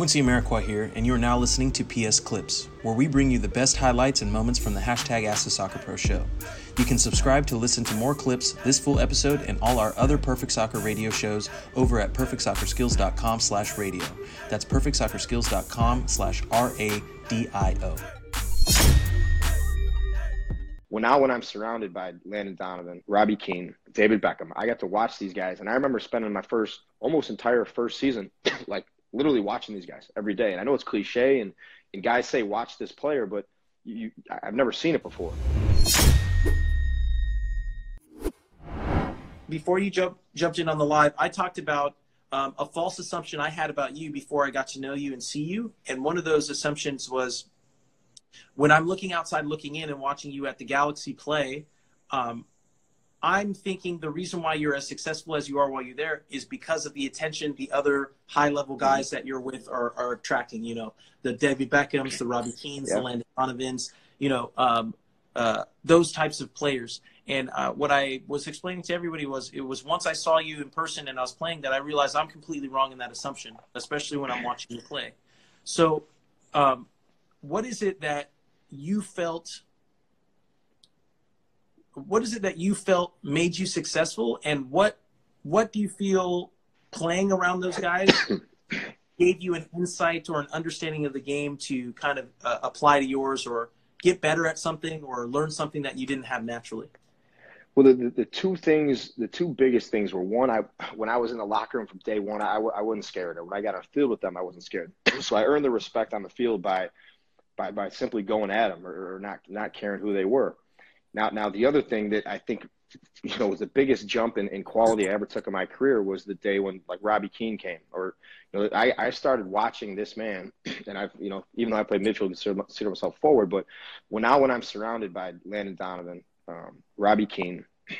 Quincy Amarikwa here, and you are now listening to PS Clips, where we bring you the best highlights and moments from the hashtag Ask the Soccer Pro show. You can subscribe to listen to more clips, this full episode, and all our other Perfect Soccer radio shows over at perfectsoccerskills.com slash radio. That's perfectsoccerskills.com slash R-A-D-I-O. Well, now when I'm surrounded by Landon Donovan, Robbie Keane, David Beckham, I got to watch these guys. And I remember spending my first, almost entire first season, like literally watching these guys every day. And I know it's cliche and, and guys say, watch this player, but you, I've never seen it before. before you jump, jumped in on the live, I talked about um, a false assumption I had about you before I got to know you and see you. And one of those assumptions was when I'm looking outside, looking in, and watching you at the Galaxy play, um, I'm thinking the reason why you're as successful as you are while you're there is because of the attention the other high level guys that you're with are, are attracting. You know, the David Beckhams, the Robbie Keanes, yeah. the Landon Donovans, you know, um, uh, those types of players. And uh, what I was explaining to everybody was it was once I saw you in person and I was playing that I realized I'm completely wrong in that assumption, especially when I'm watching you play. So, um, what is it that you felt? What is it that you felt made you successful, and what what do you feel playing around those guys gave you an insight or an understanding of the game to kind of uh, apply to yours, or get better at something, or learn something that you didn't have naturally? Well, the, the, the, two things, the two biggest things were one, I when I was in the locker room from day one, I, I wasn't scared. When I got on the field with them, I wasn't scared. so I earned the respect on the field by by by simply going at them or, or not not caring who they were. Now, now the other thing that I think you know was the biggest jump in, in quality I ever took in my career was the day when like Robbie Keane came. Or you know, I, I started watching this man, and I've you know even though I played midfield, consider, consider myself forward, but when now when I'm surrounded by Landon Donovan, um, Robbie Keane,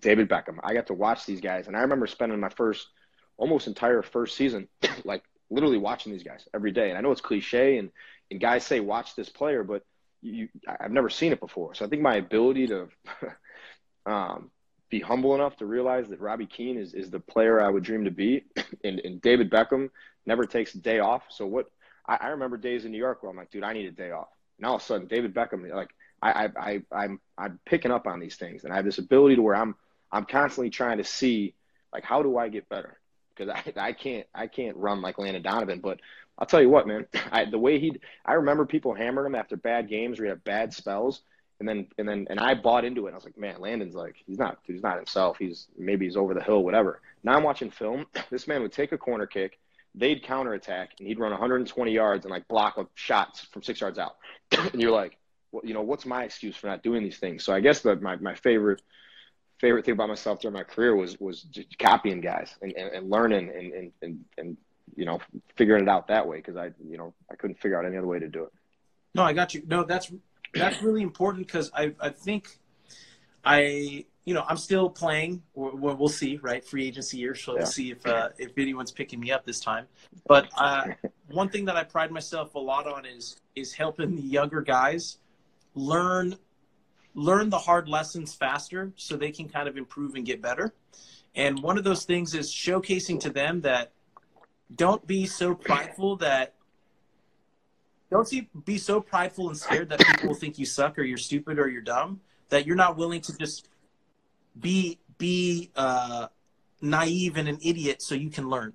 David Beckham. I got to watch these guys, and I remember spending my first, almost entire first season, like literally watching these guys every day. And I know it's cliche, and and guys say watch this player, but you, I've never seen it before. So I think my ability to um, be humble enough to realize that Robbie Keane is, is the player I would dream to be, and, and David Beckham never takes a day off. So what I, I remember days in New York where I'm like, dude, I need a day off. And all of a sudden, David Beckham, like I, I, I, I'm, I'm picking up on these things, and I have this ability to where I'm, I'm constantly trying to see, like, how do I get better? Because I, I can't, I can't run like Landon Donovan. But I'll tell you what, man, I, the way he, I remember people hammering him after bad games where he had bad spells, and then, and then, and I bought into it. I was like, man, Landon's like, he's not, he's not himself. He's maybe he's over the hill, whatever. Now I'm watching film. This man would take a corner kick, they'd counterattack, and he'd run 120 yards and like block a shot from six yards out. and you're like, well, you know, what's my excuse for not doing these things? So I guess that my, my favorite favorite thing about myself during my career was was copying guys and, and, and learning and, and, and, you know figuring it out that way because I you know I couldn't figure out any other way to do it. No, I got you. No, that's that's really important because I I think I you know I'm still playing. We'll, we'll see, right? Free agency year, so yeah. we'll see if uh, if anyone's picking me up this time. But uh, one thing that I pride myself a lot on is is helping the younger guys learn learn the hard lessons faster so they can kind of improve and get better. And one of those things is showcasing to them that don't be so prideful that don't be so prideful and scared that people think you suck or you're stupid or you're dumb that you're not willing to just be be uh, naive and an idiot so you can learn.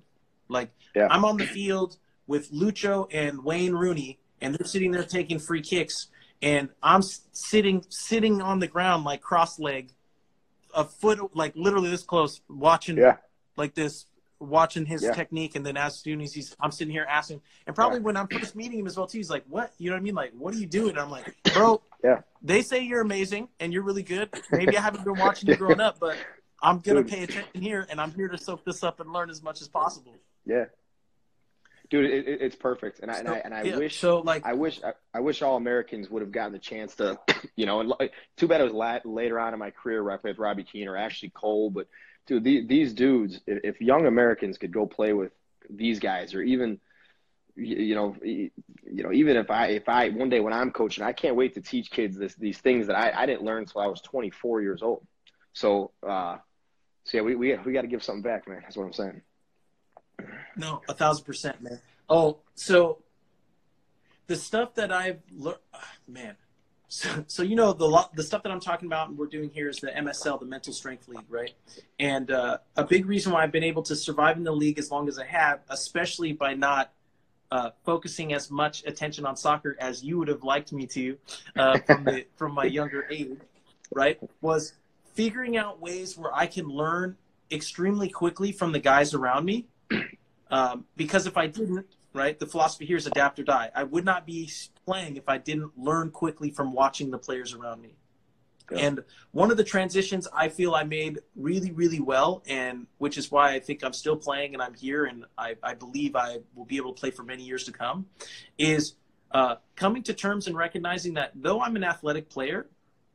Like yeah. I'm on the field with Lucho and Wayne Rooney, and they're sitting there taking free kicks, and I'm sitting sitting on the ground like cross leg, a foot like literally this close, watching yeah. like this, watching his yeah. technique, and then as soon as he's, I'm sitting here asking, and probably yeah. when I'm first meeting him as well too, he's like, "What? You know what I mean? Like, what are you doing?" And I'm like, "Bro, yeah." They say you're amazing and you're really good. Maybe I haven't been watching you growing up, but I'm gonna pay attention here, and I'm here to soak this up and learn as much as possible. Yeah, dude, it, it's perfect, and I and I, and I yeah, wish so like I wish I, I, wish all Americans would have gotten the chance to, you know, and like, too bad it was la- later on in my career where I played with Robbie Keane or Ashley Cole, but dude, the, these dudes, if, if, young Americans could go play with these guys, or even, you know, you know, even if I if I one day when I'm coaching, I can't wait to teach kids this these things that I, I didn't learn until I was 24 years old. So, uh, so yeah, we we we got to give something back, man. That's what I'm saying. No, a thousand percent, man. Oh, so the stuff that I've learned, man. So, so you know the the stuff that I'm talking about and we're doing here is the MSL, the Mental Strength League, right? And uh, a big reason why I've been able to survive in the league as long as I have, especially by not uh, focusing as much attention on soccer as you would have liked me to uh, from the from my younger age, right? Was figuring out ways where I can learn extremely quickly from the guys around me. Um, because if I didn't, right, the philosophy here is adapt or die. I would not be playing if I didn't learn quickly from watching the players around me. Yeah. And one of the transitions I feel I made really, really well, and which is why I think I'm still playing and I'm here and I, I believe I will be able to play for many years to come, is uh, coming to terms and recognizing that though I'm an athletic player,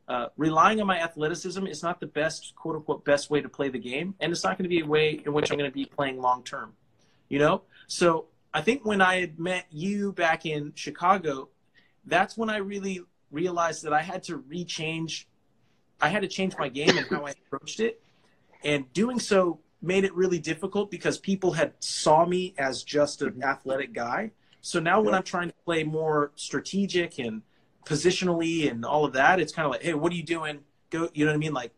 uh, relying on my athleticism is not the best, quote unquote, best way to play the game. And it's not going to be a way in which I'm going to be playing long term, you know? So I think when I had met you back in Chicago, that's when I really realized that I had to rechange I had to change my game and how I approached it. And doing so made it really difficult because people had saw me as just an mm-hmm. athletic guy. So now when I'm trying to play more strategic and positionally and all of that, it's kind of like, hey, what are you doing? Go, you know what I mean? Like,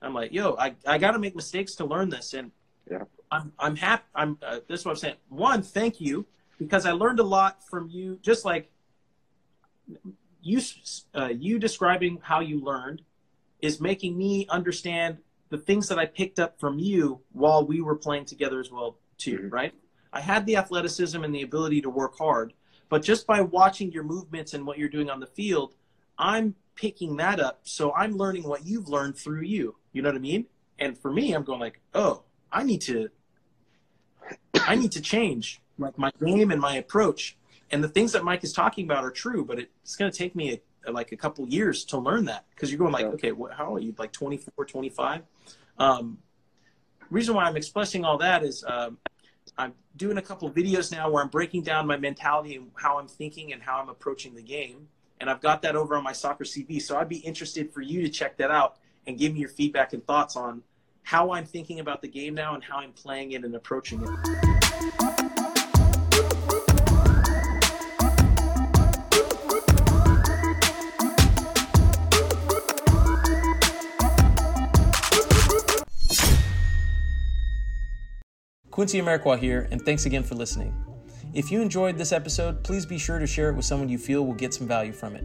I'm like, yo, I, I got to make mistakes to learn this. And yeah. I'm, I'm happy. I'm, uh, this is what I'm saying. One, thank you because I learned a lot from you, just like you, uh, you describing how you learned is making me understand the things that I picked up from you while we were playing together as well too, mm-hmm. right? I had the athleticism and the ability to work hard, but just by watching your movements and what you're doing on the field, I'm picking that up. So I'm learning what you've learned through you. You know what I mean? And for me, I'm going like, oh, I need to, I need to change like my game and my approach. And the things that Mike is talking about are true, but it's going to take me a like a couple years to learn that because you're going like, yeah. okay, what, how are you? Like 24, 25? Um, reason why I'm expressing all that is um, I'm doing a couple videos now where I'm breaking down my mentality and how I'm thinking and how I'm approaching the game. And I've got that over on my soccer CV. So I'd be interested for you to check that out and give me your feedback and thoughts on how I'm thinking about the game now and how I'm playing it and approaching it. Quincy Amarikwa here, and thanks again for listening. If you enjoyed this episode, please be sure to share it with someone you feel will get some value from it.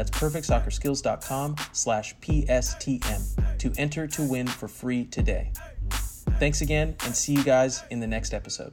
That's perfectsoccerskills.com slash PSTM to enter to win for free today. Thanks again, and see you guys in the next episode.